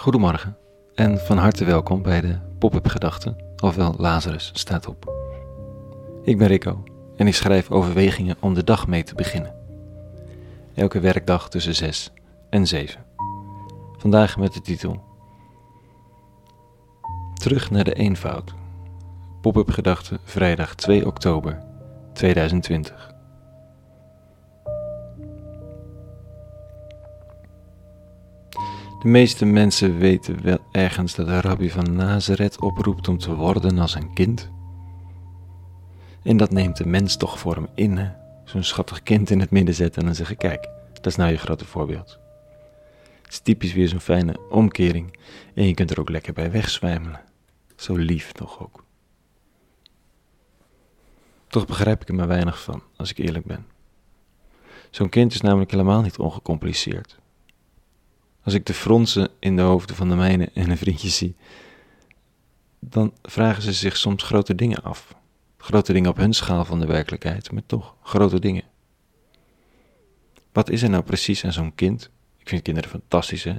Goedemorgen en van harte welkom bij de Pop-up Gedachten, ofwel Lazarus staat op. Ik ben Rico en ik schrijf overwegingen om de dag mee te beginnen. Elke werkdag tussen 6 en 7. Vandaag met de titel Terug naar de eenvoud. Pop-up Gedachten, vrijdag 2 oktober 2020. De meeste mensen weten wel ergens dat de rabbi van Nazareth oproept om te worden als een kind. En dat neemt de mens toch voor hem in, zo'n schattig kind in het midden zetten en dan zeggen: Kijk, dat is nou je grote voorbeeld. Het is typisch weer zo'n fijne omkering en je kunt er ook lekker bij wegzwijmelen. Zo lief toch ook. Toch begrijp ik er maar weinig van, als ik eerlijk ben. Zo'n kind is namelijk helemaal niet ongecompliceerd. Als ik de fronsen in de hoofden van de mijne en hun vriendjes zie, dan vragen ze zich soms grote dingen af. Grote dingen op hun schaal van de werkelijkheid, maar toch grote dingen. Wat is er nou precies aan zo'n kind? Ik vind kinderen fantastisch, hè?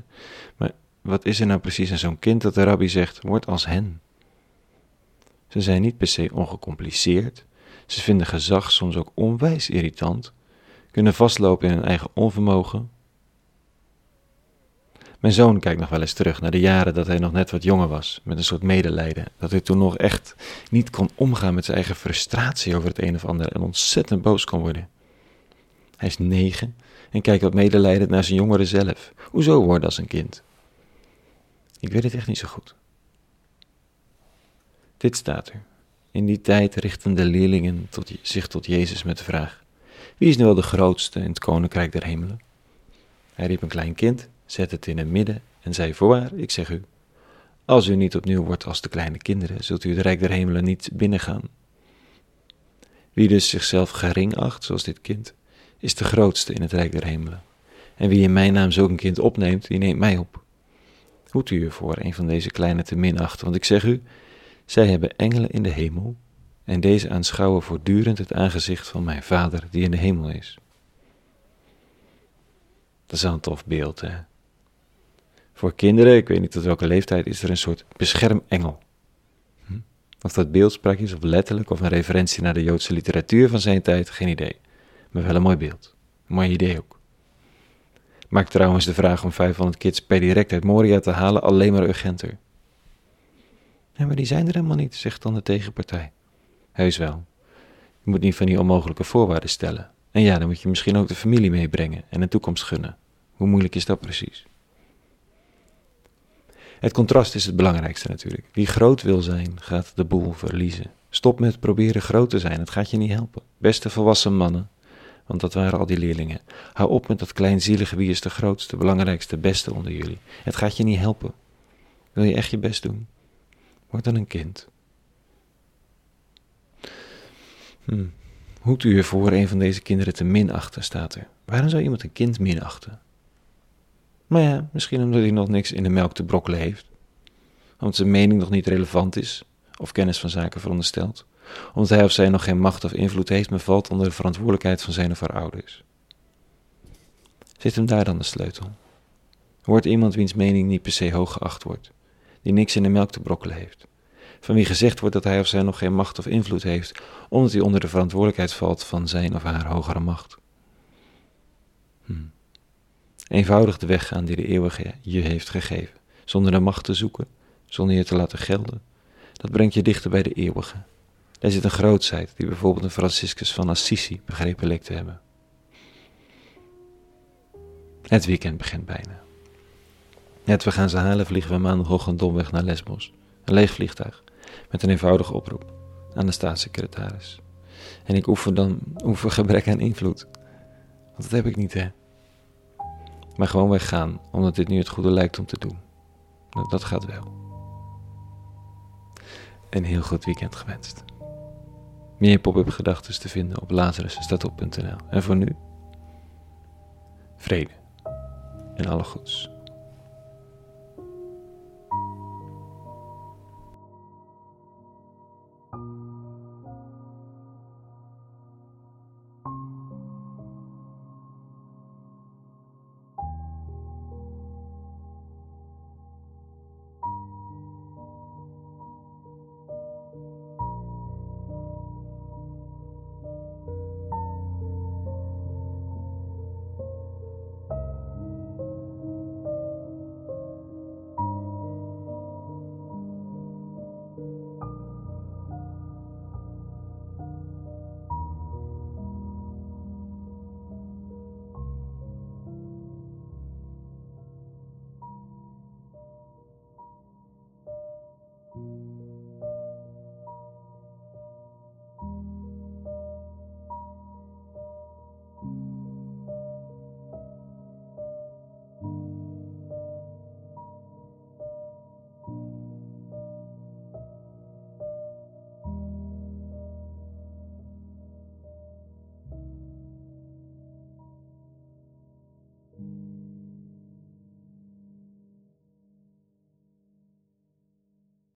Maar wat is er nou precies aan zo'n kind dat de rabbi zegt, word als hen? Ze zijn niet per se ongecompliceerd. Ze vinden gezag soms ook onwijs irritant, kunnen vastlopen in hun eigen onvermogen, mijn zoon kijkt nog wel eens terug naar de jaren dat hij nog net wat jonger was, met een soort medelijden. Dat hij toen nog echt niet kon omgaan met zijn eigen frustratie over het een of ander en ontzettend boos kon worden. Hij is negen en kijkt wat medelijdend naar zijn jongeren zelf. Hoezo worden als een kind? Ik weet het echt niet zo goed. Dit staat er. In die tijd richten de leerlingen tot, zich tot Jezus met de vraag: Wie is nu wel de grootste in het koninkrijk der hemelen? Hij riep een klein kind zet het in het midden en zei voorwaar, ik zeg u, als u niet opnieuw wordt als de kleine kinderen, zult u het rijk der hemelen niet binnengaan. Wie dus zichzelf gering acht, zoals dit kind, is de grootste in het rijk der hemelen. En wie in mijn naam zulk een kind opneemt, die neemt mij op. Hoed u ervoor een van deze kleine te minachten, want ik zeg u, zij hebben engelen in de hemel, en deze aanschouwen voortdurend het aangezicht van mijn Vader die in de hemel is. Dat is een tof beeld, hè? Voor kinderen, ik weet niet tot welke leeftijd, is er een soort beschermengel. Hm? Of dat beeldspraak is, of letterlijk, of een referentie naar de Joodse literatuur van zijn tijd, geen idee. Maar wel een mooi beeld. Een mooi idee ook. Maakt trouwens de vraag om 500 kids per direct uit Moria te halen alleen maar urgenter. Ja, maar die zijn er helemaal niet, zegt dan de tegenpartij. Heus wel. Je moet niet van die onmogelijke voorwaarden stellen. En ja, dan moet je misschien ook de familie meebrengen en een toekomst gunnen. Hoe moeilijk is dat precies? Het contrast is het belangrijkste natuurlijk. Wie groot wil zijn, gaat de boel verliezen. Stop met proberen groot te zijn, het gaat je niet helpen. Beste volwassen mannen, want dat waren al die leerlingen. Hou op met dat kleinzielige wie is de grootste, belangrijkste, beste onder jullie. Het gaat je niet helpen. Wil je echt je best doen? Word dan een kind. Hm. U ervoor een van deze kinderen te minachten, staat er. Waarom zou iemand een kind minachten? Maar ja, misschien omdat hij nog niks in de melk te brokkelen heeft. Omdat zijn mening nog niet relevant is, of kennis van zaken veronderstelt. Omdat hij of zij nog geen macht of invloed heeft, maar valt onder de verantwoordelijkheid van zijn of haar ouders. Zit hem daar dan de sleutel? Wordt iemand wiens mening niet per se hoog geacht wordt, die niks in de melk te brokkelen heeft, van wie gezegd wordt dat hij of zij nog geen macht of invloed heeft, omdat hij onder de verantwoordelijkheid valt van zijn of haar hogere macht? Hmm. Eenvoudig de weg gaan die de eeuwige je heeft gegeven, zonder de macht te zoeken, zonder je te laten gelden. Dat brengt je dichter bij de eeuwige. Daar zit een grootsheid die bijvoorbeeld een Franciscus van Assisi begrepen leek te hebben. Het weekend begint bijna. Net we gaan ze halen vliegen we maandagochtend domweg naar Lesbos. Een leeg vliegtuig, met een eenvoudige oproep aan de staatssecretaris. En ik oefen dan oefen gebrek aan invloed. Want dat heb ik niet, hè maar gewoon weggaan, omdat dit nu het goede lijkt om te doen. Nou, dat gaat wel. Een heel goed weekend gewenst. Meer pop-up gedachten te vinden op lazarusstatop.nl. En voor nu, vrede en alle goeds.